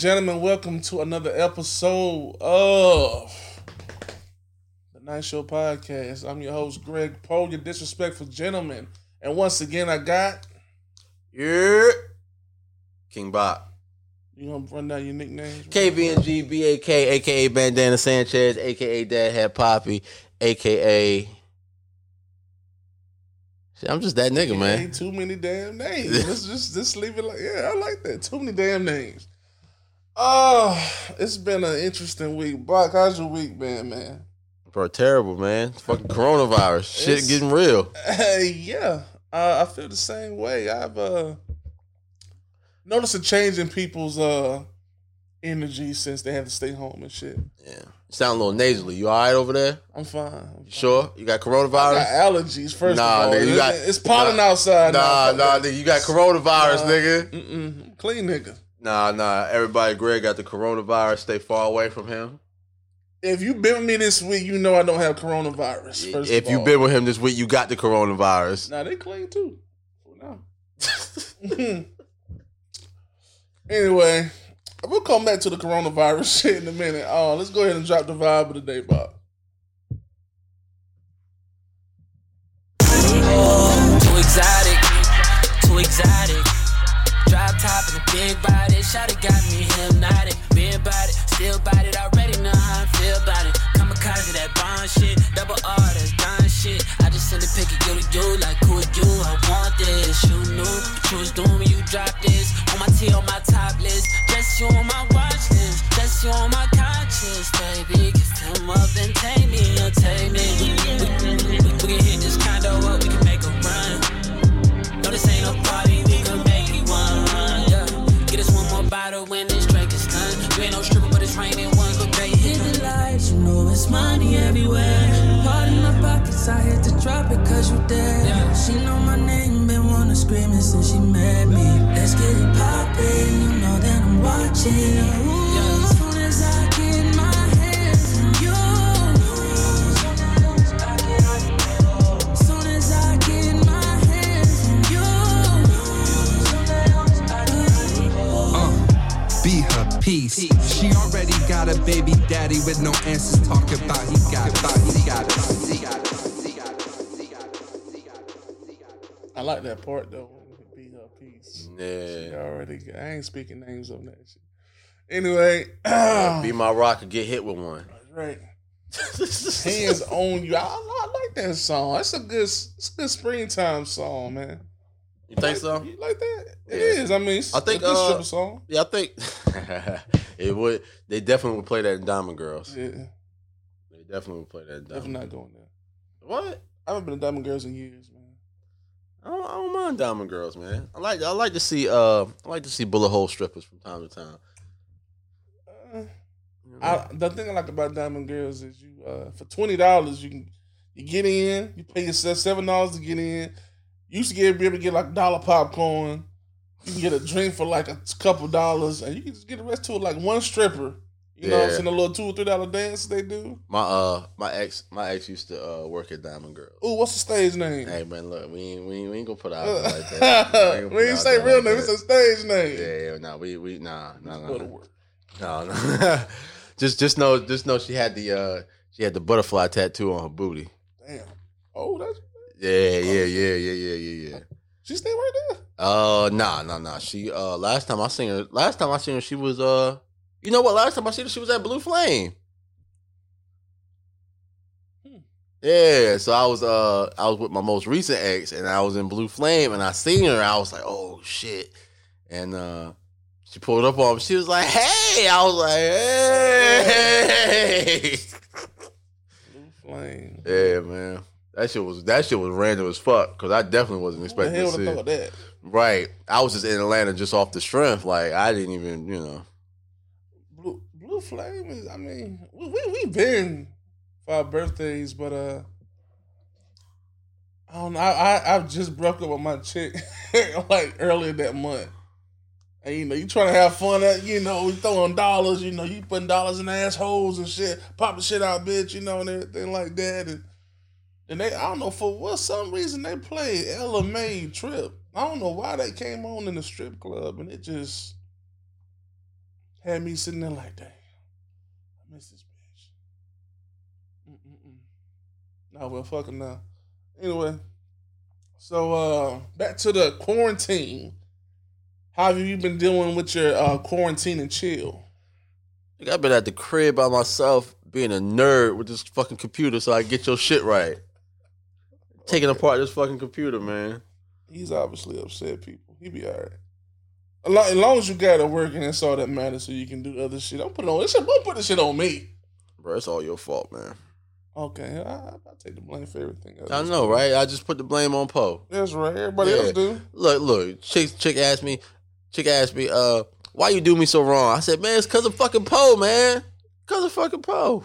Gentlemen, welcome to another episode of the Night Show Podcast. I'm your host, Greg Poe, your disrespectful gentleman. And once again, I got. Yeah. King Bak. You gonna run down your nicknames? KVNG BAK, aka Bandana Sanchez, aka Dad Hat Poppy, aka. Shit, I'm just that nigga, man. Too many damn names. Let's just just leave it like yeah, I like that. Too many damn names. Oh, it's been an interesting week. Brock, how's your week been, man? Bro, terrible, man. Fucking coronavirus. Shit getting real. Hey, yeah, uh, I feel the same way. I've uh, noticed a change in people's uh, energy since they had to stay home and shit. Yeah. Sound a little nasally. You all right over there? I'm fine. I'm fine. Sure? You got I got coronavirus? allergies. First Nah, of all, nigga, you got- it's pollen nah, outside. Nah, now. nah, nigga. You got coronavirus, Nah. nigga. Mm-mm. Clean nigga. Nah, nah. Everybody, Greg got the coronavirus. Stay far away from him. If you've been with me this week, you know I don't have coronavirus. First if you've been with him this week, you got the coronavirus. Nah, they clean too. For now. anyway, we'll come back to the coronavirus shit in a minute. Uh, let's go ahead and drop the vibe of the day, Bob. Too exotic, too exotic. Top and a big body, it got me hypnotic. Big body, still body, already know how I feel about it. Kamikaze that bond shit, double R, that's done shit. I just send a pic of you to you, like who are you? I want this. You knew what you was doing when you dropped this. On my T, on my top list, just you on my watch list, just you on my conscience, baby. Kiss him up and take me, or take me. We, we, we, we can hit this condo up, we can when this drink is done. You ain't no stripper, but it's raining one good day. Hit the lights, you know it's money everywhere. Part in my pockets, I had to drop it cause you there. She know my name, been wanna scream it since she met me. Let's get it poppin', you know that I'm watching. Ooh, as soon as I baby with no answers. Talk about he got, about he got it. He got it. He got. He got it. He got it. I like that part though. Be her piece. She Yeah. already. I ain't speaking names on that shit. Anyway, Be my rock and get hit with one. right. Hands on you. I, I like that song. That's a good. It's a good springtime song, man. You think so? You like that? It Yeah. is. I mean, it's I think, a good uh, song. Yeah, I think it would. They definitely would play that in Diamond Girls. Yeah, They definitely would play that in definitely Diamond. not going there. What? I haven't been to Diamond Girls in years, man. I don't, I don't mind Diamond Girls, man. I like. I like to see. Uh, I like to see bullet hole strippers from time to time. Uh, I, the thing I like about Diamond Girls is you uh, for twenty dollars you can you get in, you pay yourself seven dollars to get in. You used to get be able to get like dollar popcorn. You can get a drink for like a couple dollars, and you can just get the rest to it like one stripper. You know, what I'm saying a little two or three dollar dance they do. My uh, my ex, my ex used to uh work at Diamond Girl. Ooh, what's the stage name? Hey man, look, we ain't, we ain't, we ain't gonna put out like that. ain't we ain't say real like name. that. It's a stage name. Yeah, yeah, nah, we we nah, nah, Go to nah, work. no, no. just just know, just know she had the uh, she had the butterfly tattoo on her booty. Damn. Oh, that's Yeah, yeah, yeah, yeah, yeah, yeah, yeah. She stay right there. Uh, nah, nah, nah. She uh, last time I seen her, last time I seen her, she was uh, you know what? Last time I seen her, she was at Blue Flame. Hmm. Yeah, so I was uh, I was with my most recent ex, and I was in Blue Flame, and I seen her. I was like, oh shit, and uh, she pulled up on me. She was like, hey, I was like, hey, Blue flame. yeah, man. That shit was that shit was random as fuck because I definitely wasn't expecting to see. thought that? Right. I was just in Atlanta just off the strength. Like I didn't even, you know. Blue Blue Flame is. I mean, we we we been for our birthdays, but uh, I don't know. I I, I just broke up with my chick like earlier that month, and you know you trying to have fun. At, you know, you throwing dollars. You know, you putting dollars in assholes and shit, popping shit out, bitch. You know, and everything like that. And then they, I don't know for what some reason they played Ella Mai Trip. I don't know why they came on in the strip club, and it just. had me sitting there like, dang, I miss this bitch. Mm-mm-mm. Nah, well, fuck him now. Anyway, so uh back to the quarantine. How have you been dealing with your uh, quarantine and chill? Nigga, I've been at the crib by myself, being a nerd with this fucking computer, so I get your shit right. Taking apart this fucking computer, man. He's obviously upset. People, he be alright. As long, as long as you got it working, that's all that matters. So you can do other shit. Don't put it on. This shit, don't put this shit on me. Bro, it's all your fault, man. Okay, I, I take the blame for everything. Else. I know, right? I just put the blame on Poe. That's right. Everybody Yeah. else do. Look, look, chick, chick asked me, chick asked me, uh, why you do me so wrong? I said, man, it's cause of fucking Poe, man. Cause of fucking Poe.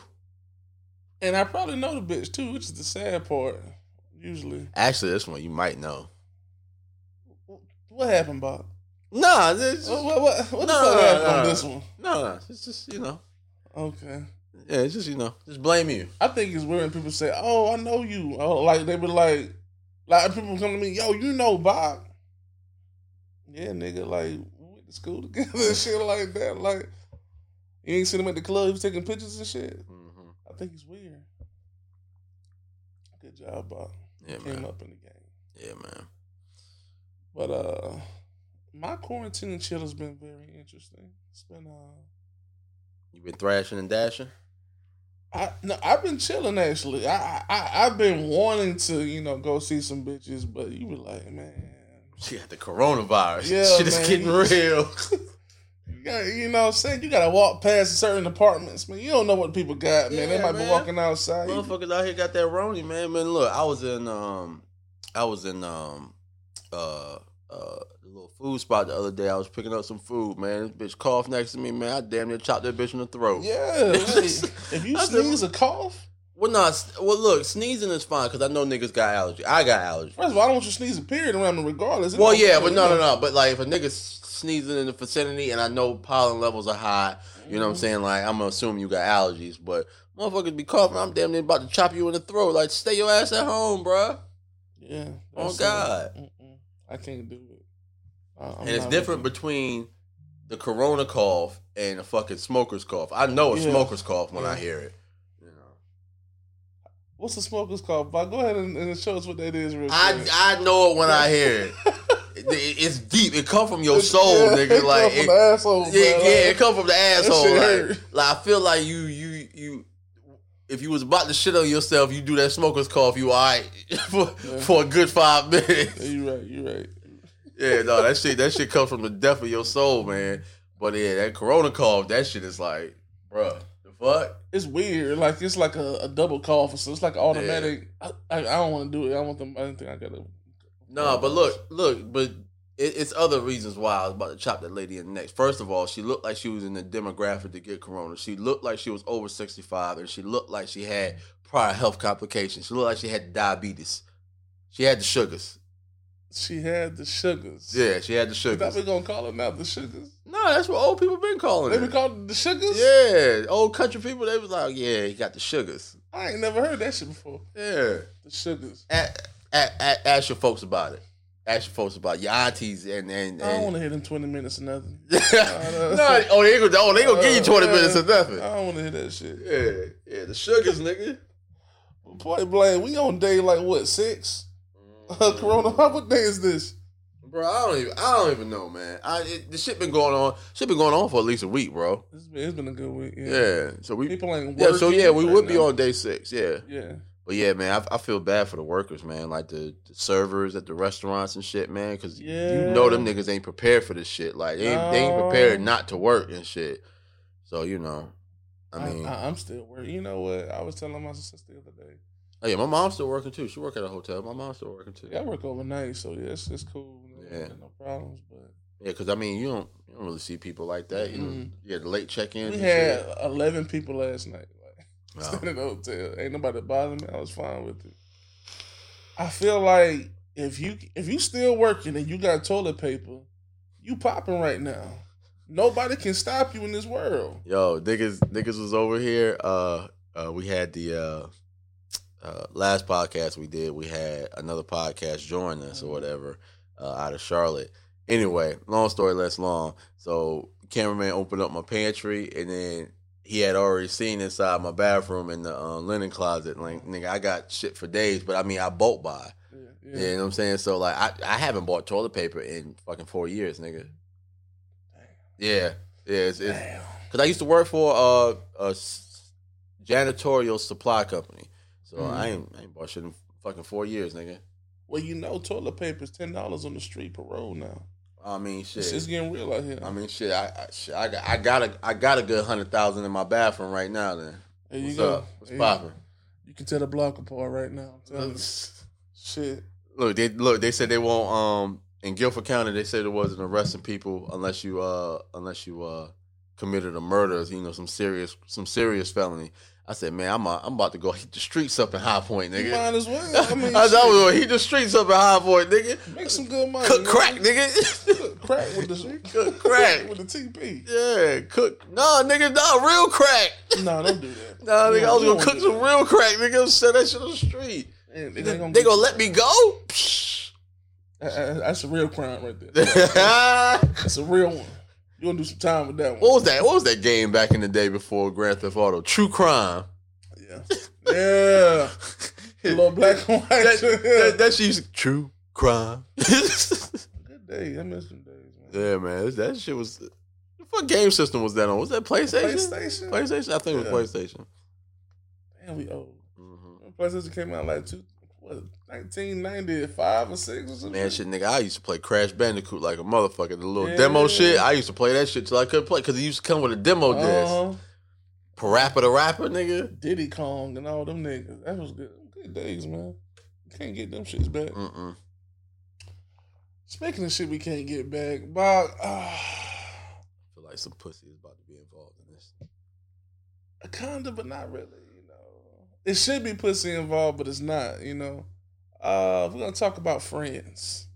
And I probably know the bitch too, which is the sad part. Usually, Actually, this one you might know. what happened, Bob? Nah, this, What what what, what the fuck no, happened no, on this one? no, no, it's just you know, Okay. yeah, it's just you know, just blame you. I think it's weird when people say, "Oh, I know you." Oh, like they be like, like people come to me, "Yo, you know Bob?" Yeah, nigga, like we went to school together and shit like that. Like you ain't seen him at the club, he was taking pictures and shit. Mhm. I think he's weird. Good job, Bob. Yeah, Came man. up in the game. Yeah, man. But uh my quarantine and chill has been very interesting. It's been uh You been thrashing and dashing? I no, I've been chilling actually. I, I I've been wanting to, you know, go see some bitches, but you be like, man, She had the coronavirus. Yeah, Shit is getting real. you, know what I'm saying? You gotta walk past certain apartments, man. You don't know what people got, man. they Yeah, might be walking outside. Motherfuckers out here got that Roni, man. Man, look, I was in um I was in um uh uh the little food spot the other day. I was picking up some food, man. This bitch coughed next to me, man. I damn near chopped that bitch in the throat. Yeah, if you sneeze a cough, Well, not well. Look, sneezing is fine because I know niggas got allergy. I got allergy. first of all, I don't want you sneezing. Period around me, regardless. It Well, yeah, but no, no, no. But like, if a nigga sneezing in the vicinity and I know pollen levels are high, you know what I'm saying? Like, I'm gonna assume you got allergies. But motherfuckers be coughing. I'm damn near about to chop you in the throat. Like, stay your ass at home, bruh. Yeah. Oh, God. I can't do it. I- and it's different between the corona cough and a fucking smoker's cough. I know a Yeah. smoker's cough when I hear it. You know. What's a smoker's cough? But go ahead and, and show us what that is, real I quick. I know it when I hear it. It- it- It's deep. It come from your soul, Yeah, nigga. Like it, the asshole, yeah, bro. yeah, it come from the asshole. Like, like I feel like you, you, you. If you was about to shit on yourself, you do that smoker's cough. You alright for for a good five minutes. Yeah, you right. You right. Yeah, no, that shit, that shit comes from the depth of your soul, man. But yeah, that corona cough, that shit is like, bruh, the fuck. It's weird. Like it's like a, a double cough, so it's like automatic. I, I, I don't want to do it. I want them. I don't think I gotta. No, but look, look, but it, it's other reasons why I was about to chop that lady in the neck. First of all, she looked like she was in the demographic to get corona. She looked like she was over 65, and she looked like she had prior health complications. She looked like she had diabetes. She had the sugars. She had the sugars. Yeah, she had the Is that sugars. we gonna call it now? The sugars. No, that's what old people been calling They been calling it the sugars. Yeah, old country people, they was like, yeah, he got the sugars. I ain't never heard that shit before. Yeah. The sugars. A- a- a- ask your folks about it. Ask your folks about it. your aunties and and. I don't want to hear them twenty minutes or nothing. no, oh, they gonna, oh, they gonna give you twenty Uh, minutes or nothing. I don't want to hear that shit. Yeah, yeah, the sugars, nigga. Point blank, we on day like what six? Mm. Corona. What day is this? Bro, I don't even, I don't even know, man. I it, the shit been going on, shit been going on for at least a week, bro. It's been, it's been a good week. Yeah. Yeah, so we, People ain't yeah, so yeah, we right would be on day six, yeah. Yeah. But yeah, man, I, I feel bad for the workers, man. Like the, the servers at the restaurants and shit, man. Because you know them niggas ain't prepared for this shit. Like they, ain't they ain't prepared not to work and shit. So you know, I mean, I, am still working. You know what? I was telling my sister the other day. oh yeah, my mom's still working too. She work at a hotel. My mom's still working too. Yeah, I work overnight, so yeah, it's, it's cool. No, Yeah. no problems. But Yeah, because I mean, you don't you don't really see people like that. You know, Mhm. you had the late check in. we had 11 people last night. Wow. staying at the hotel. Ain't nobody bothering me. I was fine with it. I feel like if you if you still working and you got toilet paper, you popping right now. Nobody can stop you in this world. Yo, niggas, niggas was over here. Uh, uh, we had the uh, uh, last podcast we did. We had another podcast join us or whatever uh, out of Charlotte. Anyway, long story less long. So cameraman opened up my pantry, and then he had already seen inside my bathroom in the uh, linen closet. Like, nigga, I got shit for days, but I mean, I bulk buy. Yeah, Yeah. yeah. You know what I'm saying? So like, I, I haven't bought toilet paper in fucking four years, nigga. Yeah, yeah. It's, it's, Damn. Cause I used to work for uh, a s- janitorial supply company, so Mhm. I ain't I ain't bought shit in fucking four years, nigga. Well, you know, toilet paper is ten dollars on the street per roll now. I mean, shit. It's, it's getting real out here. I mean, shit. I, I shit. I got I got a I got a good hundred thousand in my bathroom right now. Then there you what's go. up? What's popping? You can tell the block apart right now. I'm telling you. Shit. Look, they look. They said they won't. Um, in Guilford County, they said it wasn't arresting people unless you uh unless you uh committed a murder, you know, some serious some serious felony. I said, man, I'm uh, I'm about to go heat the streets up in High Point, You nigga. might as well. I mean, I was going heat the streets up in High Point, nigga. make some good money. Cook crack, nigga. Cook crack with the Cook crack. with the TP. yeah, cook. No, nigga, no, real crack. No, don't do that. No, nigga, I was gonna cook some that. real crack, nigga. Set that shit on the street. Man, they, They, gonna, they gonna let me go? Uh, uh, That's a real crime right there. That's a real one. You gonna do some time with that one? What was that? What was that game back in the day before Grand Theft Auto? True Crime. Yeah, yeah. Little black and white. that, shit. that, that shit used to- True Crime. Good day. I miss some days, man. yeah, man. That shit was. What game system was that on? Was that PlayStation? PlayStation. PlayStation. I think it was PlayStation. Damn, we old. hmm PlayStation came out like two, what, 1995 or six or something. Man, shit, nigga, I used to play Crash Bandicoot like a motherfucker. The little Yeah. demo shit, I used to play that shit till I couldn't play because it used to come with a demo disc. Uh-huh. Parappa the rapper, nigga. Diddy Kong and all them niggas. That was good. Good days, man. Can't get them shits back. Mm-mm. Speaking of shit we can't get back, Bob. Uh, feel like some pussy is about to be involved in this. kinda, but not really. It should be pussy involved, but it's not. You know, uh, we're gonna talk about friends.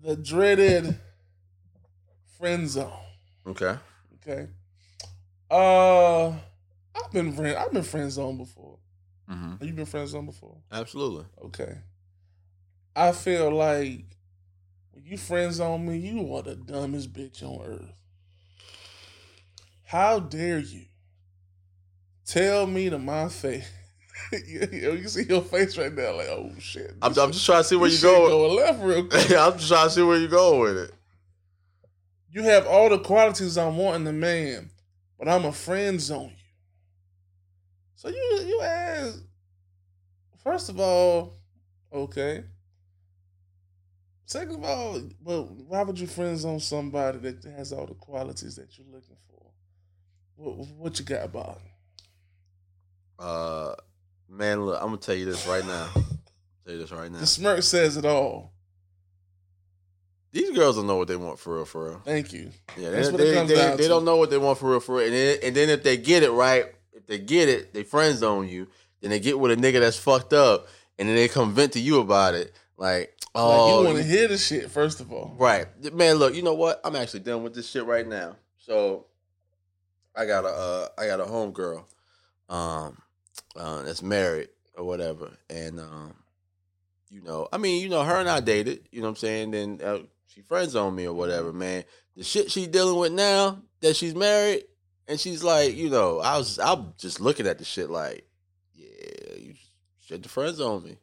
The dreaded friend zone. Okay. Okay. Uh, I've been friend. I've been friend zone before. Mm-hmm. Have you been friend zone before? Absolutely. Okay. I feel like when you friend zone me, you are the dumbest bitch on earth. How dare you tell me to my face? you, you see your face right now, like, oh shit. I'm, I'm just trying to see where you this shit go. Going left real quick. I'm just trying to see where you going with it. You have all the qualities I want in a man, but I'm a friend zone you. So you you ask, first of all, okay. Second of all, well, why would you friend zone somebody that has all the qualities that you're looking for? What, what you got about? him? Uh, man, look, I'm gonna tell you this right now. tell you this right now. The smirk says it all. These girls don't know what they want for real, for real. Thank you. Yeah, That's they, what it they, comes they, down they to. don't know what they want for real, for real. And then, and then if they get it right, if they get it, they friend zone you. Then they get with a nigga that's fucked up, and then they come vent to you about it. Like, oh, like you want to hear the shit first of all. Right. Man, look, you know what? I'm actually done with this shit right now. So I got a uh I got a homegirl um uh that's married or whatever. And um you know, I mean, you know, her and I dated, you know what I'm saying? Then uh, she friends on me or whatever, man. The shit she's dealing with now that she's married and she's like, you know, I was I'm just looking at the shit like, yeah, you shit the friends on me.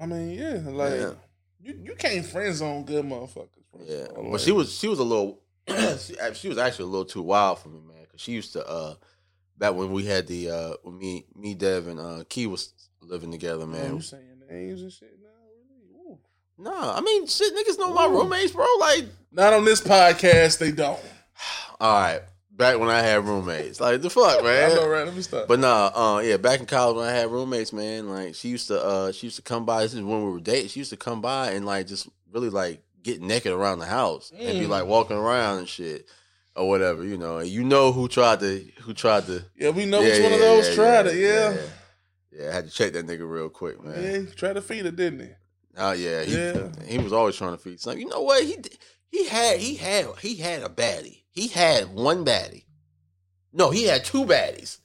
I mean, yeah, like Yeah. you you can't friend zone good motherfuckers. Yeah, but Like, she was she was a little she, she was actually a little too wild for me, man. Because she used to uh back when we had the uh when me me Dev and uh Key was living together, Man, man. you saying names and shit now? Really? Nah, I mean shit, niggas know my Ooh. roommates, bro. Like, Not on this podcast, they don't. all right, back when I had roommates, like the fuck, man. I know, man. right? Let me stop. But nah, uh, yeah, back in college when I had roommates, man, like she used to, uh, she used to come by. This is when we were dating. She used to come by and like just really like get naked around the house and be Mm. like walking around and shit or whatever, you know. And you know who tried to, who tried to. yeah, we know Yeah, which one of those yeah, tried yeah, it. Yeah. yeah. Yeah, I had to check that nigga real quick, Yeah, man. he tried to feed it, didn't he? Oh yeah, he, Yeah. he was always trying to feed something. You know what? He he had he had he had a baddie. He had one baddie. No, he had two baddies.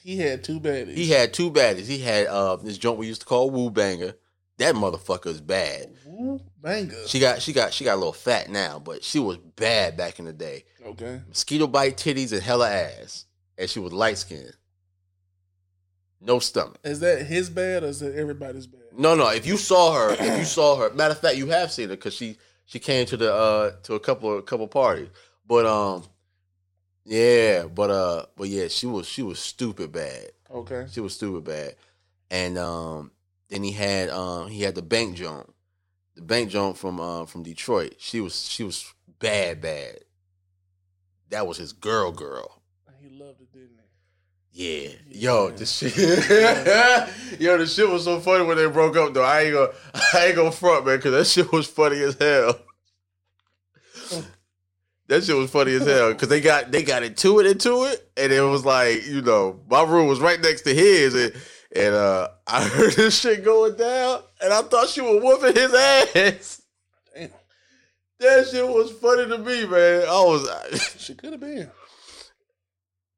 He had two baddies. He had two baddies. He had uh this joint we used to call Woo Banger, That motherfucker is bad. Woo banger. She got she got she got a little fat now, but she was bad back in the day. Okay. Mosquito bite titties and hella ass. And she was light skinned. No stomach. Is that his bad or is that everybody's bad? No, no. If you saw her, if you saw her, matter of fact, you have seen her because she she came to the uh to a couple a couple parties. But um, yeah, but uh, but yeah, she was she was stupid bad. Okay. She was stupid bad. And um, then he had um he had the bank joint, the bank joint from um from Detroit. She was she was bad bad. That was his girl girl. He loved it, didn't he? Yeah. Yo, Yeah. this shit. Yo, the shit was so funny when they broke up though. I ain't gonna I ain't gonna front, man, cause that shit was funny as hell. That shit was funny as hell because they got they got into it into it, and it was like you know my room was right next to his, and and uh I heard this shit going down, and I thought she was whooping his ass. Damn. That shit was funny to me, man. I was She could have been.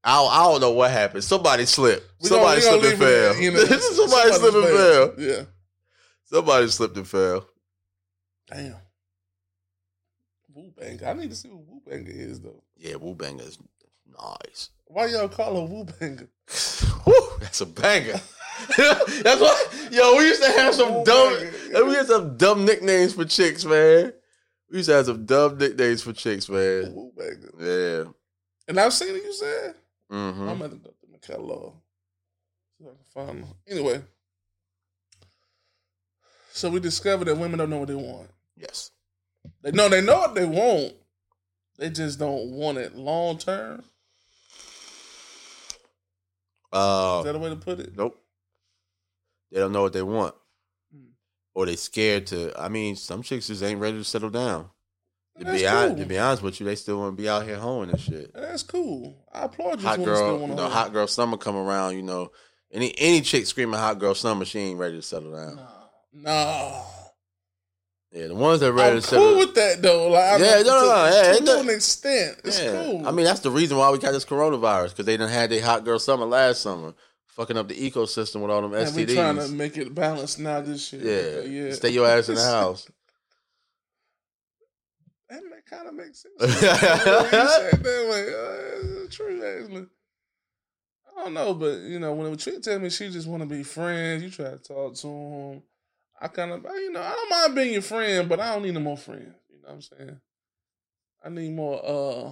I, I don't know what happened. Somebody slipped. We Somebody slipped and fell. you know, Somebody somebody's slipped and fell. Yeah. Somebody slipped and fell. Damn. Woo banger. I need to see what Woo banger is though. Yeah, Wu Banger is nice. Why y'all call her Woo banger? Woo, that's a banger. that's why, yo, we used to have some Woo dumb we to have dumb nicknames for chicks, man. We used to have some dumb nicknames for chicks, man. Banger. Yeah. And I've seen it. You said. hmm I'm gonna go through my catalog so I can find them. Anyway, so we discovered that women don't know what they want. Yes. They know they know what they want. They just don't want it long term. Uh Is that a way to put it? Nope. They don't know what they want. Hmm. Or they scared to I mean, some chicks just ain't ready to settle down. To That's be, cool. to be honest with you, they still want to be out here hoeing and shit. That's cool. I applaud you. Hot for girl, you know, hot girl summer come around, you know. Any any chick screaming hot girl summer, she ain't ready to settle down. No, no. Yeah, the ones that ready I'm to settle cool with that though. Like, Yeah, no, no, no, to, yeah, to, it to an extent, it's yeah. cool. I mean, that's the reason why we got this coronavirus because they didn't had their hot girl summer last summer, fucking up the ecosystem with all them STDs. and we trying to make it balanced now. This year, Yeah, yeah. stay your ass in the house. That kind of makes sense. That uh, true actually. I don't know, but you know, when Trick tell me she just want to be friends, you try to talk to him. I kind of, you know, I don't mind being your friend, but I don't need no more friends. You know what I'm saying? I need more uh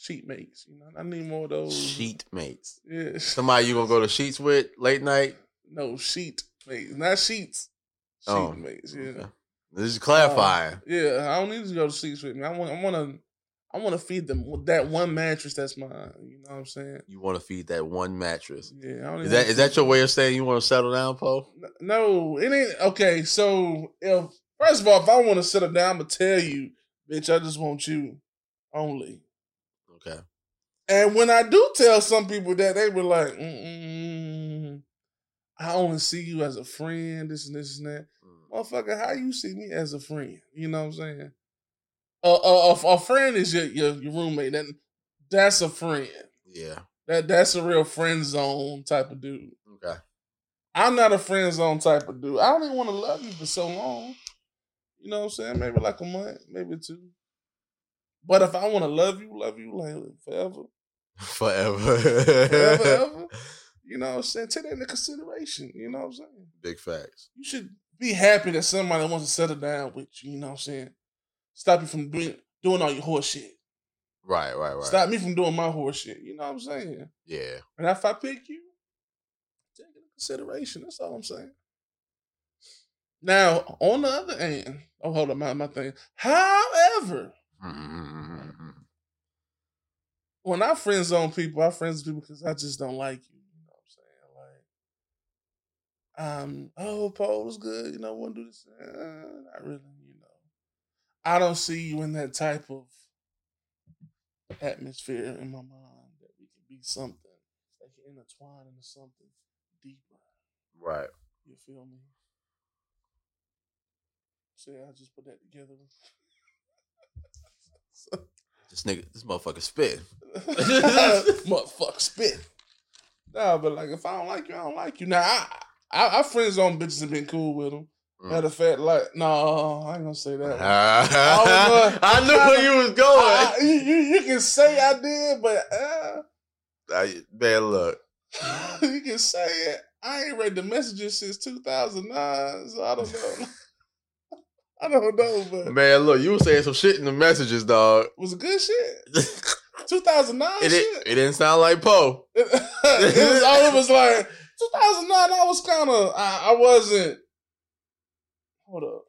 sheet mates. You know, I need more of those Sheet mates. Yeah, Somebody you gonna go to sheets with late night? no sheet mates, not sheets. Sheet Oh, mates. Yeah. Okay. This is clarifying. Um, yeah, I don't need to go to sheets with me. I want, I want to, I want to feed them with that one mattress that's mine. You know what I'm saying? you want to feed that one mattress. Yeah, I don't Is that is that your way of saying you want to settle down, Poe? No, it ain't. Okay, so if first of all, if I want to settle down, I'm gonna tell you, bitch, I just want you only. Okay. And when I do tell some people that, they were like, Mm-mm, I only see you as a friend, this and this and that. Mm. Motherfucker, how you see me as a friend? You know what I'm saying? A a, a, a friend is your, your your roommate. That that's a friend. Yeah. That that's a real friend zone type of dude. Okay. I'm not a friend zone type of dude. I don't even want to love you for so long. You know what I'm saying? Maybe like a month, maybe two. But if I want to love you, love you like forever, Forever. forever, ever, you know what I'm saying? Take that into consideration. You know what I'm saying? Big facts. You should be happy that somebody wants to settle down with you. You know what I'm saying? Stop you from doing doing all your horse shit. Right, right, right. Stop me from doing my horse shit. You know what I'm saying? Yeah. And if I pick you, take it into consideration. That's all I'm saying. Now, on the other end, oh, hold on, my, my thing. However, Mm-hmm. when I friend zone people, I friend zone people because I just don't like you. You know what I'm saying? Like, um, oh, Paul was good. You know, want to do this? Uh, not really. You know, I don't see you in that type of atmosphere in my mind that we can be something that can intertwine into something deeper. Right. You feel me? See, I just put that together. This nigga, this motherfucker spit. Motherfucker spit. Nah, but like if I don't like you, I don't like you. Now I I, I friends on bitches and been cool with them. Mm. Matter of fact, like no, I ain't gonna say that. I, I was, uh, knew where you was going. I- you, you, you can say I did, but uh, I- man, look. you can say it. I ain't read the messages since 2009, so I don't know. I don't know, but Man, look, you were saying some shit in the messages, dog. was it good shit? 2009 It, shit. didn't- it didn't sound like Poe. it, was, it was like 2009. I was kind of I, I wasn't. Hold up.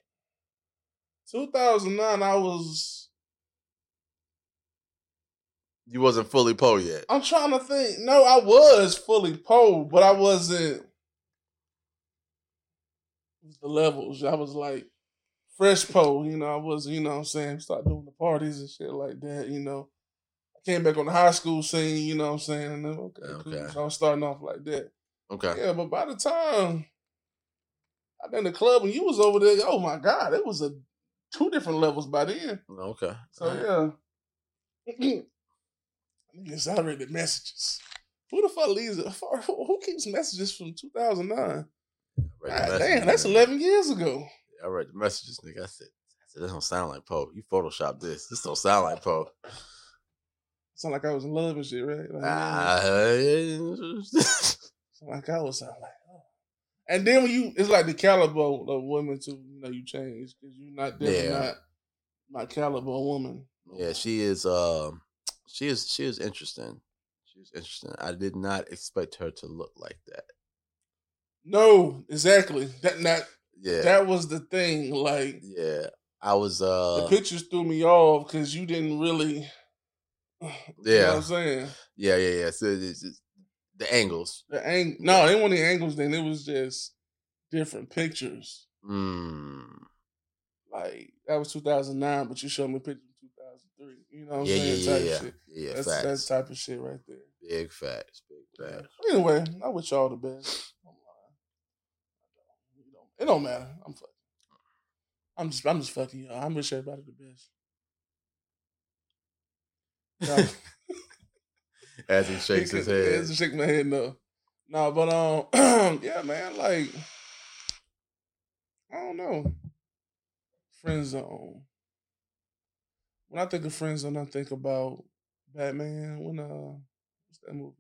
2009. I was. You wasn't fully Poe yet. I'm trying to think. No, I was fully Poe, but I wasn't. It was the levels. I was like fresh Poe. You know, I was. You know, what I'm saying start doing the parties and shit like that. You know, I came back on the high school scene. You know, what I'm saying, and then okay, cool. So I was starting off like that. Okay. Yeah, but by the time I been the club and you was over there, oh my god, it was a two different levels by then. Okay. So yeah. Yes, I read the messages. Who the fuck leaves it? Who who keeps messages from 2009? I God damn, that's 11 years ago. I read the messages, nigga. I said, I said, this don't sound like Poe. You Photoshop this. This don't sound like Poe. Sound like I was in love and shit, right? Like, Ah, Sound like I was sound like. Oh. And then when you, it's like the caliber of women too. You know, you change because you're not definitely Yeah. not my caliber of woman. yeah, she is. Um, she is. She is interesting. She was interesting. I did not expect her to look like that. No, exactly. That that Yeah. that was the thing. Like yeah. I was. Uh. the pictures threw me off because you didn't really. You know Yeah. what I'm saying Yeah. Yeah. Yeah. So it's, it's the angles. the ang. No, it wasn't the angles. Then it was just different pictures. Mm. Like that was 2009, but you showed me pictures of 2003. You know what I'm Yeah. Yeah. saying? Yeah. Type Yeah. shit. Yeah. That's facts. that type of shit right there. Big facts. Big facts. Anyway, I wish y'all the best. I'm. It don't- matter. I'm fucking. I'm just I'm just fucking y'all. I wish everybody the best. No. As he shakes his head. As I shake my head no. No, but um yeah, man, like I don't know. Friend zone. When I think of friend zone, I think about Batman. When uh what's that movie?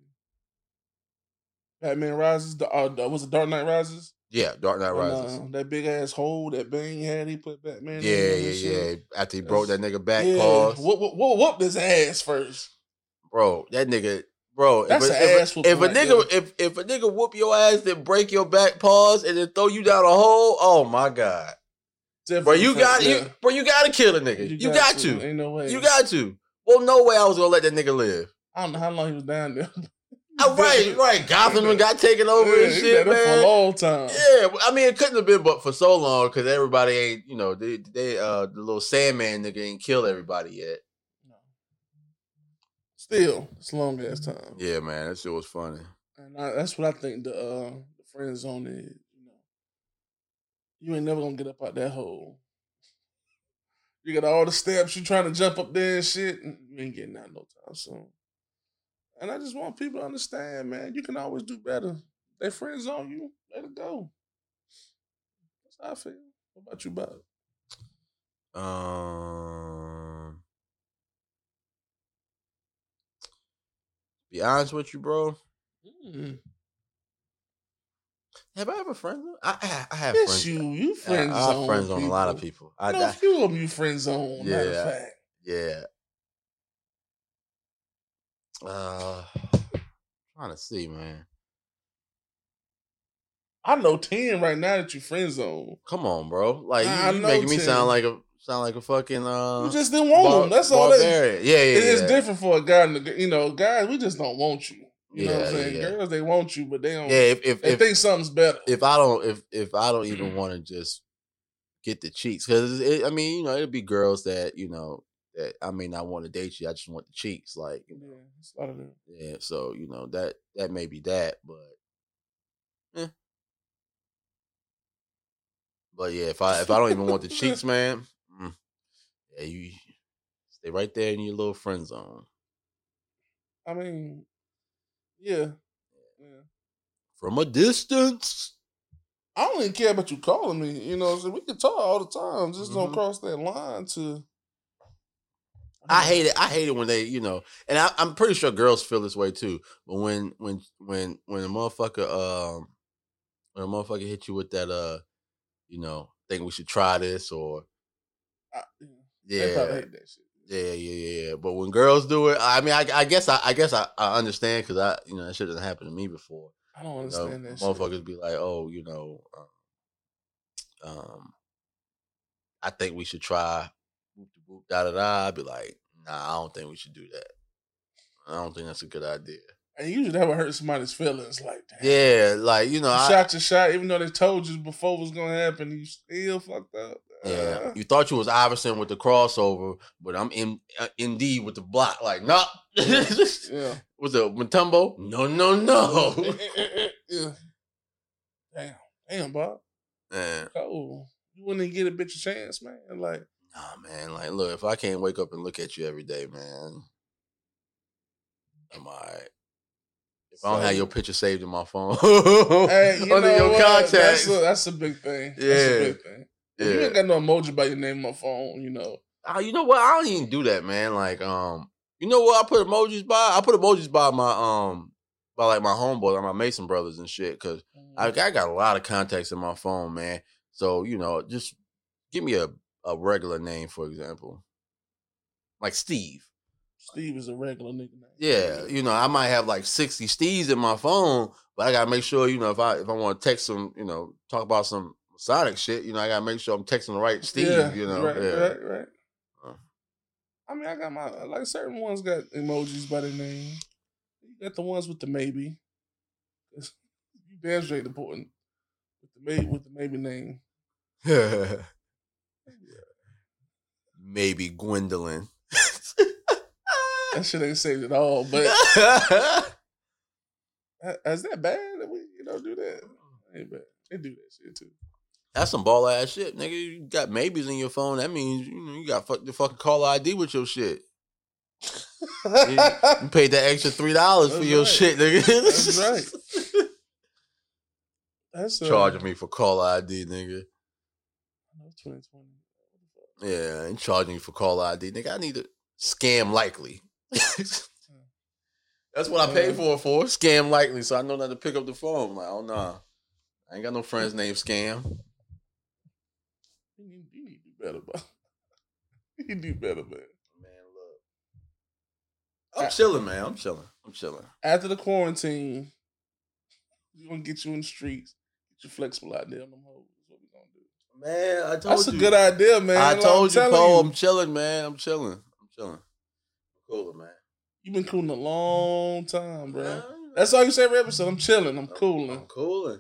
Batman Rises. The, uh, was it Dark Knight Rises? Yeah. Dark Knight Rises. uh, that big ass hole that Bane had, he put Batman. in Yeah, there yeah, yeah. After he broke that nigga back, Yeah. pause. Whoop, whoop, whoop, whoop his ass first. bro, that nigga, bro. That's if, an a, if, ass if a right nigga, there. if if a nigga whoop your ass, then break your back, pause, and then throw you down a hole. Oh my god, bro, you got yeah. you, bro, you gotta kill a nigga. You, got, to. Ain't no way. You got to. Well, no way I was gonna let that nigga live. I don't know how long he was down there. Oh, right, right. Gotham got taken over Yeah, and shit, man. For a long time. Yeah, I mean, it couldn't have been but for so long because everybody ain't, you know, they, they, uh, the little Sandman nigga ain't killed everybody yet. Still, it's a long ass time. Yeah, man, that shit was funny. And I, that's what I think the uh, the friend zone is. You know, you ain't never gonna get up out that hole. You got all the steps. You trying to jump up there and shit. and You ain't getting out no time soon. And I just want people to understand, man. You can always do better. They friends on you. Let it go. That's how I feel. What about you, Bob? Um, be honest with you, bro. Mm. Have I ever friend zone? I, I, I have Yes, friends. you. You I, friend I zone. friends on a lot of people. I, I know I- a few of them you friend zone. Matter of Yeah. fact. yeah. Uh, trying to see, man. I know ten right now that you friend zone. Come on, bro. Like you, I you making me sound like a sound like a fucking uh. You just didn't want bar- them. That's all. That. Yeah, yeah, it is yeah. different for a guy. You know, guys, we just don't want you. You know what I'm Yeah, saying? yeah. Girls, they want you, but they don't. Yeah, if if they if, think something's better. if I don't if if I don't even want to just get the cheeks because I mean you know it'd be girls that you know that I may not want to date you I just want the cheeks like you yeah, know it's a lot of them. yeah so you know that that may be that but eh. but yeah if I if I don't even want the cheeks man mm, yeah you stay right there in your little friend zone I mean, yeah, yeah. from a distance I don't even care about you calling me. You know, so we can talk all the time. Just don't Mhm. cross that line to. I hate it. I hate it when they, you know, and I, I'm pretty sure girls feel this way too. But when when when when a motherfucker um when a motherfucker hit you with that uh, you know, think we should try this or I, yeah, hate that shit. yeah, yeah, yeah, yeah. But when girls do it, I mean, I, I guess I, I guess I, I understand because I, you know, that shit doesn't happen to me before. I don't You know, understand that shit. motherfuckers be like, oh, you know, um, um, I think we should try whoop da da da. I'd be like, nah, I don't think we should do that. I don't think that's a good idea. And usually that would hurt somebody's feelings. Like, damn, Yeah, like you know, you I, shot your shot, even though they told you before was gonna happen, you still fucked up. yeah, Uh, you thought you was Iverson with the crossover, but I'm in uh, indeed with the block. Like, nah, yeah. was it Mutombo? No, no, no. yeah. Damn, damn, Bob. Man, Oh, you wouldn't even get a bitch a chance, man. Like, nah, man. Like, look, if I can't wake up and look at you every day, man, I'm alright. If I don't have your picture saved in my phone hey, you under your what? contacts, That's a, that's a big thing. That's Yeah. a big thing. If You ain't got no emoji by your name on my phone, you know. Ah, you know what? I don't even do that, man. Like, um, you know what? I put emojis by. I put emojis by my um, by like my homeboy, like my Mason brothers and shit. Cause I, I got a lot of contacts in my phone, man. So you know, just give me a a regular name, for example, like Steve. Steve is a regular nigga name. Yeah, you know, I might have like sixty Steves in my phone, but I gotta make sure, you know, if I if I want to text some, you know, talk about some Sonic shit, you know, I gotta make sure I'm texting the right Steve. Yeah, you know, right, yeah. right, right. Uh. I mean, I got my like certain ones got emojis by their name. You got the ones with the maybe. It's- You damn straight important with the maybe with the maybe name. Maybe Gwendolyn. That shit ain't saved at all. But is that bad that we you know do that? Ain't bad. They do that shit too. That's some ball ass shit, nigga. You got maybes in your phone. That means you know you got fuck the fucking caller ID with your shit. You, you paid that extra three dollars for That's your right. shit, nigga. That's right. That's uh, Charging me for caller ID, nigga. Twenty twenty. Yeah, and charging you for call ID, nigga. I need to scam likely. That's what I paid for it for. Scam likely, so I know not to pick up the phone. I'm like, oh nah, I ain't got no friends named Scam. You need, you need to do better, bro. You do better, man. Man, look, I'm chilling, man. I'm chilling. I'm chilling. After the quarantine, we gonna get you in the streets. Get you flexible out there on them hoes. That's what we gonna do. Man, I told you. That's a good idea, man. I Like, told you, I'm Poe. telling I'm chilling, man. I'm chilling. I'm chilling. Cool, man. You've been cooling a long time, bro. Man, That's all you say every episode. I'm chilling. I'm cooling. I'm cooling.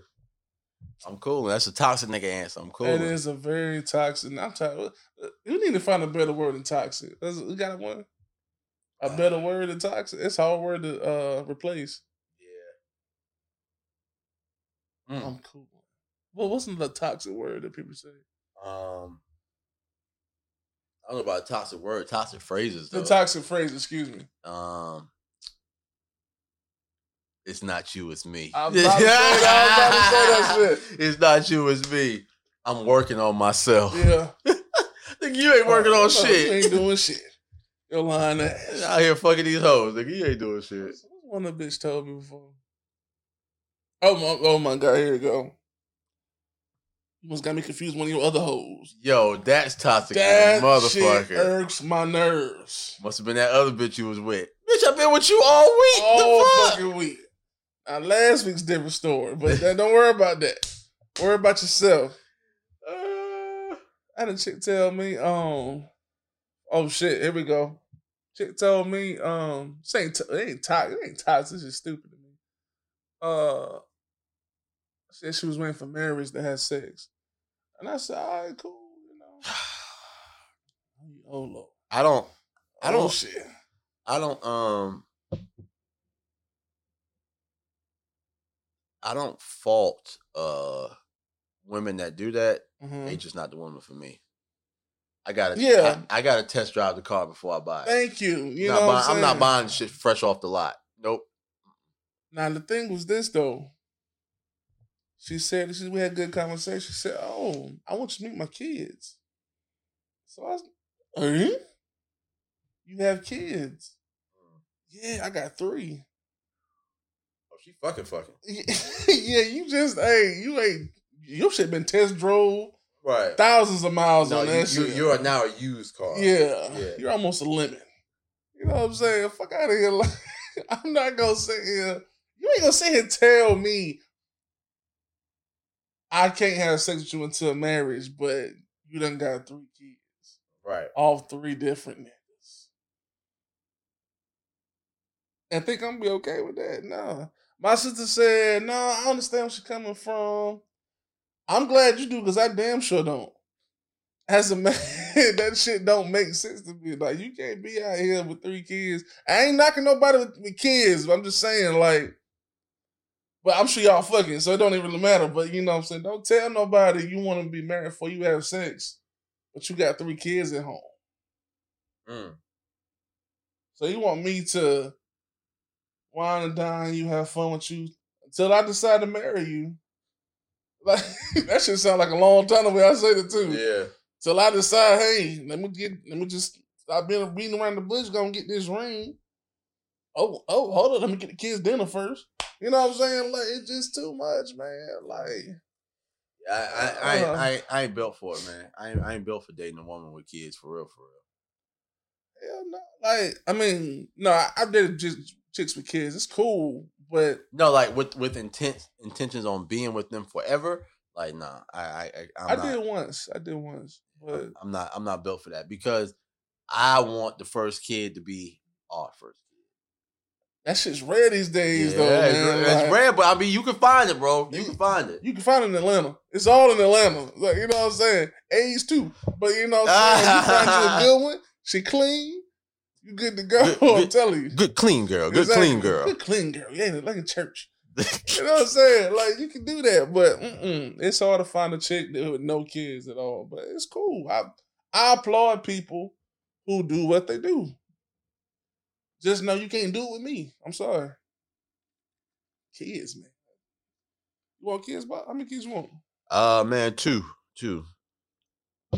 I'm cooling. That's a toxic nigga answer. I'm It cooling. is a very toxic. I'm tired. You need to find a better word than toxic. That's, we got one. A better word than toxic. It's a hard word to uh, replace. Yeah. Mm. I'm cool. Well, what's the toxic word that people say? Um, I don't know about toxic word, toxic phrases though. The toxic phrase. Excuse me. um, it's not you, it's me. I was about to say that. I was about to say that It's not you, it's me. I'm working on myself. Yeah. Nigga, you ain't working on shit. You ain't doing shit. You're lying ass. Out here fucking these hoes. Nigga, you ain't doing shit. What's one of the bitch told me before? Oh my, oh my god, here we go. You must got me confused with one of your other hoes. Yo, that's toxic, That shit motherfucker. irks my nerves. Must have been that other bitch you was with. Bitch, I've been with you all week. All the fuck? fucking week. Now last week's different story, but then don't worry about that. Worry about yourself. Uh, I had a chick tell me, um, oh shit, here we go. Chick told me, um, this ain't, it ain't toxic, it ain't toxic, this is stupid to me. Uh, said she was waiting for marriage to have sex. And I said, all right, cool, you know. Oh, Lord. I don't. I Oh, don't. shit. I don't. Um. I don't fault uh women that do that. Mhm. They just not the woman for me. I gotta. Yeah. I, I gotta test drive the car before I buy it. Thank you. You Not know I'm, I'm not buying shit fresh off the lot. Nope. Now the thing was this though. She said she, we had a good conversation. She said, "Oh, I want you to meet my kids." So I was, eh? You have kids? Yeah, I got three. Oh, she fucking fucking. yeah, you just hey, you ain't your shit been test drove Right. thousands of miles No, on you, that you, shit. you are now a used car. yeah, Yeah. you're almost a lemon. You know what I'm saying? Fuck out of here. Like, I'm not gonna sit here. You ain't gonna sit here and tell me I can't have sex with you until marriage, but you done got three kids. Right. All three different niggas. And think I'm gonna be okay with that? No. My sister said, no, I understand where she's coming from. I'm glad you do, because I damn sure don't. As a man, that shit don't make sense to me. Like, you can't be out here with three kids. I ain't knocking nobody with, with kids, but I'm just saying, like, but I'm sure y'all fucking, so it don't even really matter. But you know what I'm saying? Don't tell nobody you want to be married before you have sex, but you got three kids at home. Mm. So you want me to wine and dine you, have fun with you until I decide to marry you. Like that should sound like a long time the way I said it too. Yeah. Till I decide, hey, let me get let me just stop being beating around the bush, gonna get this ring. Oh, oh, hold on, let me get the kids dinner first. You know what I'm saying? Like it's just too much, man. Like I, I, I, ain't- Uh. I, ain't- I ain't built for it, man. I ain't, I ain't built for dating a woman with kids for real, for real. hell no. Like, I mean, no, I, I did just chicks with kids. It's cool, but No, like with with intent intentions on being with them forever. Like, nah, I, I, I I'm i not, did once. I did once. But I'm not, I'm not built for that because I want the first kid to be our first. That shit's rare these days, Yeah, though, it's, man. it's Like, rare, but I mean, you can find it, bro. You You- can find it. You can find it in Atlanta. It's all in Atlanta. Like, you know what I'm saying? Age too. But you know what I'm saying? you find you a good one, she clean, you good to go. Good- I'm good- telling you. Good clean girl. Good Exactly. clean girl. Good clean girl. Yeah, like a church. You know what I'm saying? Like you can do that, but it's hard to find a chick with no kids at all. But it's cool. I I applaud people who do what they do. Just know you can't do it with me. I'm sorry. Kids, man. You want kids? Bob? How many kids you want? Uh man, two, two,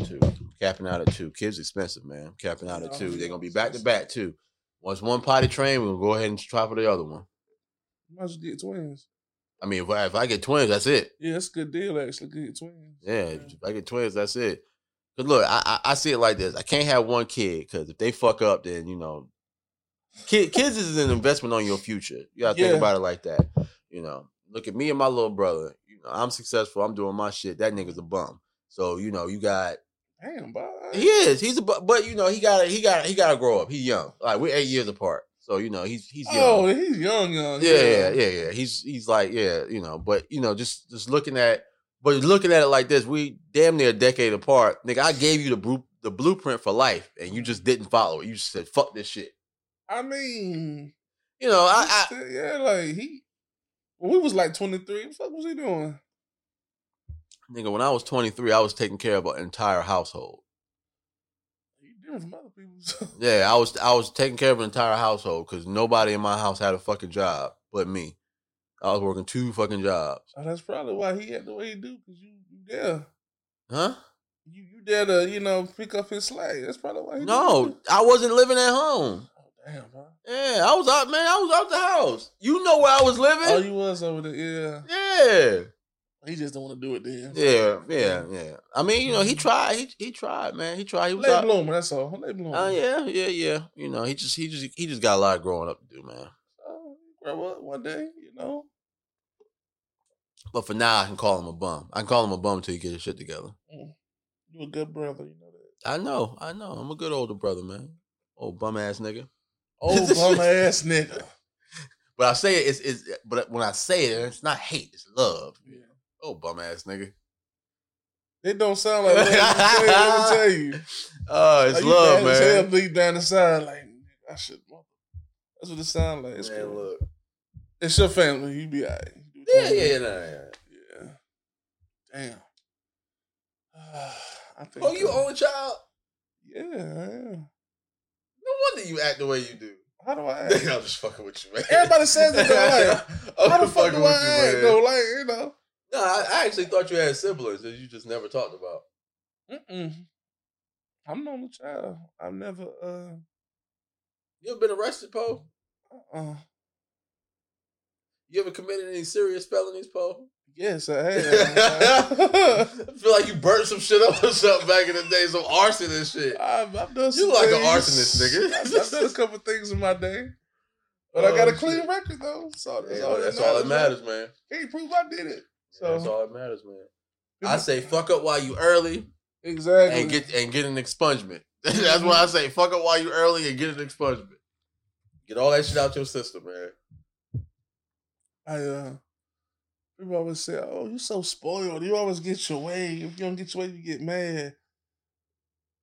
two. Capping out at two. Kids expensive, man. Capping out at two. They're gonna be back to back too. Once one potty train, we'll go ahead and try for the other one. You might as well get twins. I mean, if I, if I get twins, that's it. Yeah, that's a good deal actually. Get twins. Yeah, if I get twins, that's it. Cause look, I, I I see it like this. I can't have one kid because if they fuck up, then you know, kid, kids is an investment on your future. You gotta think about it like that. You know, look at me and my little brother. You know, I'm successful. I'm doing my shit. That nigga's a bum. So you know, you got Damn, Bob. he is. He's a bu- but you know he got he got he got to grow up. He's young. Like we're eight years apart. So you know he's he's young. Oh, he's young, young. Yeah, yeah, yeah, yeah. He's he's like, yeah, you know, but you know, just just looking at but looking at it like this, we damn near a decade apart. Nigga, I gave you the blueprint for life and you just didn't follow it. You just said, fuck this shit. I mean, You know, I, I yeah, like he. When we was like twenty three, what the fuck was he doing? nigga, when I was 23, I was taking care of an entire household. He different from other people. Yeah, I was I was taking care of an entire household because nobody in my house had a fucking job but me. I was working two fucking jobs. So that's probably why he had the way he do, cause you you there. Huh? You you there to you know pick up his slack. That's probably why. He do what he No. I wasn't living at home. Damn, bro. Yeah, I was out, man. I was out the house. You know where I was living? Oh, you was over there. Yeah. yeah, He just don't want to do it then. yeah, yeah, yeah. I mean, you know, he tried. He he tried, man. He tried. He was Late out. bloomer. That's all. Late bloomer. Oh yeah, yeah, yeah. You know, he just he just he just got a lot of growing up to do, man. Oh, grow up one day, you know. But for now, I can call him a bum. I can call him a bum until he get his shit together. Mm. You a good brother, you know that. I know, I know. I'm a good older brother, man. Old bum ass nigga. Old bum ass nigga. But I say it, it's, it's but when I say it, it's not hate, it's love. Yeah. Oh, bum ass nigga. It don't sound like. Let me tell you. Let me tell you. Oh, it's Like, you love, mad as hell man. deep down the side, like nigga, I should. That's what it sounds like. It's Man, cool. look. It's your family. You be alright. Yeah, yeah, want. yeah, yeah. yeah. Damn. I think. Oh, you uh, only child? Yeah, I am. No wonder you act the way you do. How do I act? I'm just fucking with you, man. Everybody says it though. Like, how the fuck do I act you, though? Like, you know. No, I, I actually thought you had siblings that you just never talked about. Mm-mm. I'm the only child. I've never. Uh, You ever been arrested, Poe? uh, You ever committed any serious felonies, Poe? Yes, I have. I feel like you burnt some shit up or something back in the day, some arson and shit. I've, I've done. You like an arsonist, nigga. I've, I've done a couple things in my day, but I got a Oh, clean shit. record though. So that's, Yeah, all, that's that all that matters. man. Can you prove I did it? So that's all that matters, man. I say fuck up while you early exactly. and get and get an expungement. That's why I say. Fuck up while you early and get an expungement. Get all that shit out your system, man. I uh, people always say, "Oh, you're so spoiled. You always get your way. If you don't get your way, you get mad."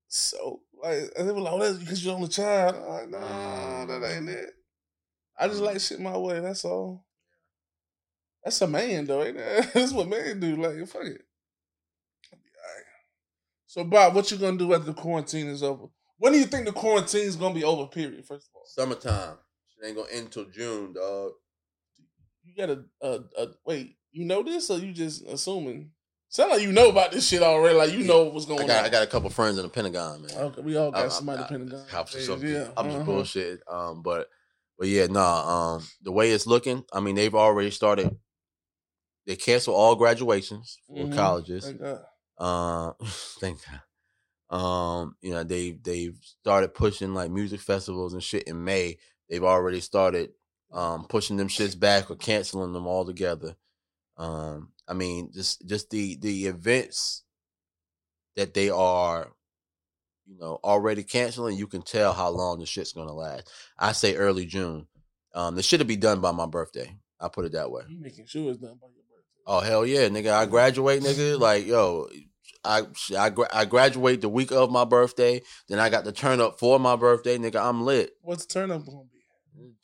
So like, and they were like, "Oh, that's because you're only child." I'm like, "No, that ain't it. I just like shit my way. That's all." That's a man though, ain't it? That's what men do. Like, fuck it. I'll be all right. So, Bob, what you gonna do after the quarantine is over? When do you think the quarantine is gonna be over? Period. First of all, Summertime. Shit ain't gonna end until June, dog. you gotta uh, uh wait. You know this, or you just assuming? Sound like you know about this shit already. Like you know what's going I got on. I got a couple friends in the Pentagon, man. Okay, we all got I- somebody I- depending on. Helps Yeah, yeah, I'm just uh-huh. bullshit. Um, but but yeah, nah. Um, the way it's looking, I mean, they've already started. They cancel all graduations for Mhm. colleges. Thank God. Um, thank God. Um, you know, they they've started pushing like music festivals and shit in May. They've already started um pushing them shits back or canceling them altogether. Um, I mean, just just the the events that they are, you know, already canceling. You can tell how long the shit's gonna last. I say early June. Um, this should be done by my birthday. I put it that way. You making sure it's done by your birthday. Oh hell yeah, nigga! I graduate, nigga. Like yo, I I, I graduate the week of my birthday. Then I got the turn up for my birthday, nigga. I'm lit. What's turn up gonna be?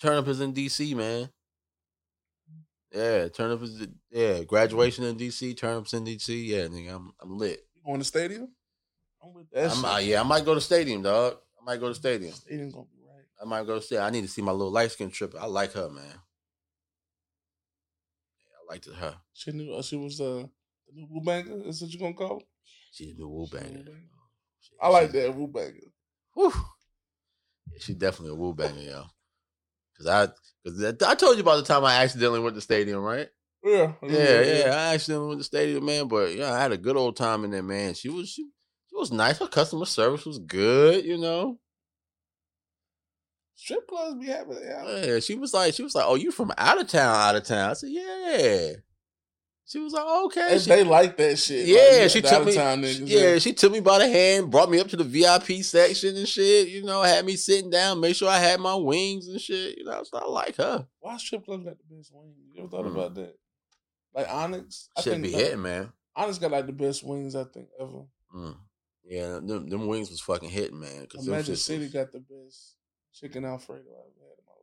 Turn up is in DC, man. Yeah, turn up yeah. Graduation in DC, turn ups in DC. Yeah, nigga, I'm I'm lit. You going to stadium? I'm with that. I'm, uh, yeah, I might go to stadium, dog. I might go to stadium. Stadium gonna be right. I might go to stadium. I need to see my little light skin trip. I like her, man. Yeah, I liked her. She knew. Uh, she was uh, the new Wu banger. Is what you gonna call? it? She's a new woo banger. Wu banger. I like that Wu banger. Whew. Yeah, she's definitely a woo banger, yo. Cause I, I told you about the time I accidentally went to stadium, right? Yeah, Yeah, yeah, I accidentally went to stadium, man. But yeah, I had a good old time in there, man. She was, she, she was nice. Her customer service was good, you know. Strip clubs be having. Yeah. Yeah, she was like, she was like, "Oh, you from out of town? Out of town?" I said, "Yeah." She was like, "Okay." They, She- they like that shit. yeah, like, she took me. niggas, yeah, she took me by the hand, brought me up to the VIP section and shit. You know, had me sitting down, make sure I had my wings and shit. You know, so I like her. Why strip clubs got the best wings? You ever thought Mm. about that? Like Onyx, I Should think be like, hitting, man. Onyx got like the best wings I think ever. Mm. Yeah, them, them wings was fucking hitting, man. 'cause Magic City was- got the best chicken Alfredo I've had in my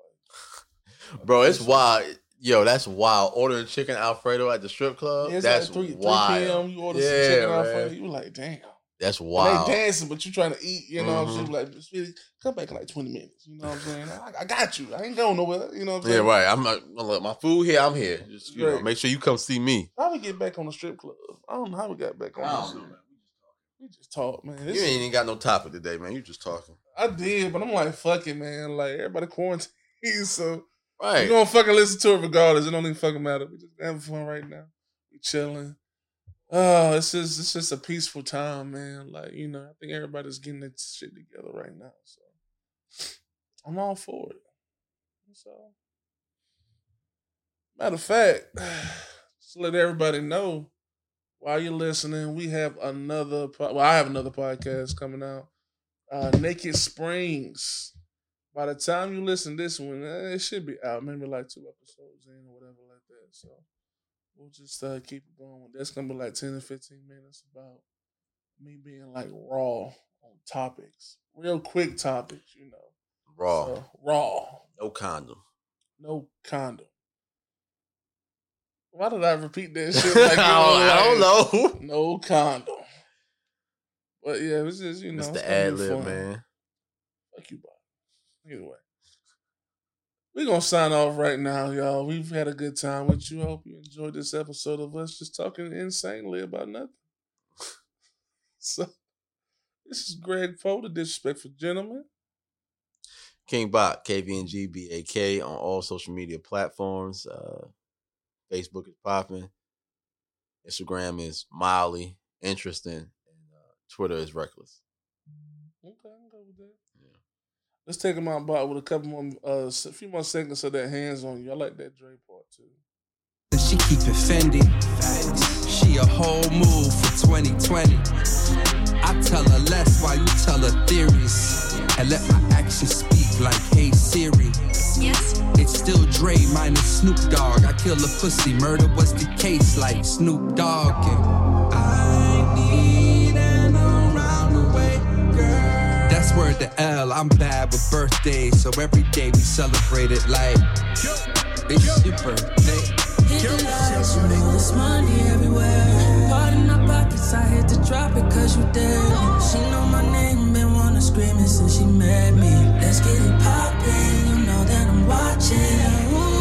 life. bro, it's wild. Yo, that's wild. Ordering chicken Alfredo at the strip club. Yeah, that's like 3, 3 wild. p.m. You order Yeah, some chicken man. Alfredo. You like, damn. That's And wild. they dancing, but you trying to eat. You know what I'm saying? Mhm. Like, sweetie, come back in like 20 minutes. You know what I'm saying? I, I got you. I ain't going nowhere. You know what I'm Yeah, saying? Yeah, right. I'm like, look, my food here. I'm here. Just you know, make sure you come see me. How we get back on the strip club? I don't know how we got back on. I this don't. We just talk, man. You ain't even got no topic today, man. You just talking. I did, but I'm like, fuck it, man. Like everybody quarantined, so Right. we gonna fucking listen to it regardless. It don't even fucking matter. We just having fun right now. We chilling. Oh, it's just it's just a peaceful time, man. Like you know, I think everybody's getting that shit together right now. So I'm all for it. So, matter of fact, just let everybody know while you're listening, we have another. Po- well, I have another podcast coming out. Uh, Naked Springs. By the time you listen to this one, eh, it should be out. Maybe like two episodes in or whatever like that. So we'll just uh, keep it going. That's gonna be like ten to fifteen minutes about me being like raw on topics, real quick topics. You know, Raw. So, raw, No condom. no condom. Why did I repeat that shit? Like, I, don't, I don't know. No condom. But yeah, it was just you know, It's the ad lib, man. Fuck you, Bob. Either way. We're gonna sign off right now, y'all. We've had a good time with you. I hope you enjoyed this episode of us just talking insanely about nothing. so this is Greg Poe, the disrespectful gentleman. King Bak, KVNGBAK on all social media platforms. Uh, Facebook is popping. Instagram is mildly interesting. And uh, Twitter is reckless. Okay, I'm good with that. Yeah. Let's take him out Bak with a couple more, uh, a few more seconds of that hands on you. I like that Dre part too. She keep it Fendi. She a whole move for 2020. I tell her less while you tell her theories. And let my actions speak like, hey Siri. Yes. It's still Dre minus Snoop Dogg. I kill a pussy, murder was the case like Snoop Dogg. And I word to L. I'm bad with birthdays, so every day we celebrate it like it's your birthday. Hit the money everywhere. Part in my pockets, I had to drop it cause you there. She know my name, been wanna scream it since she met me. Let's get it poppin', you know that I'm watching.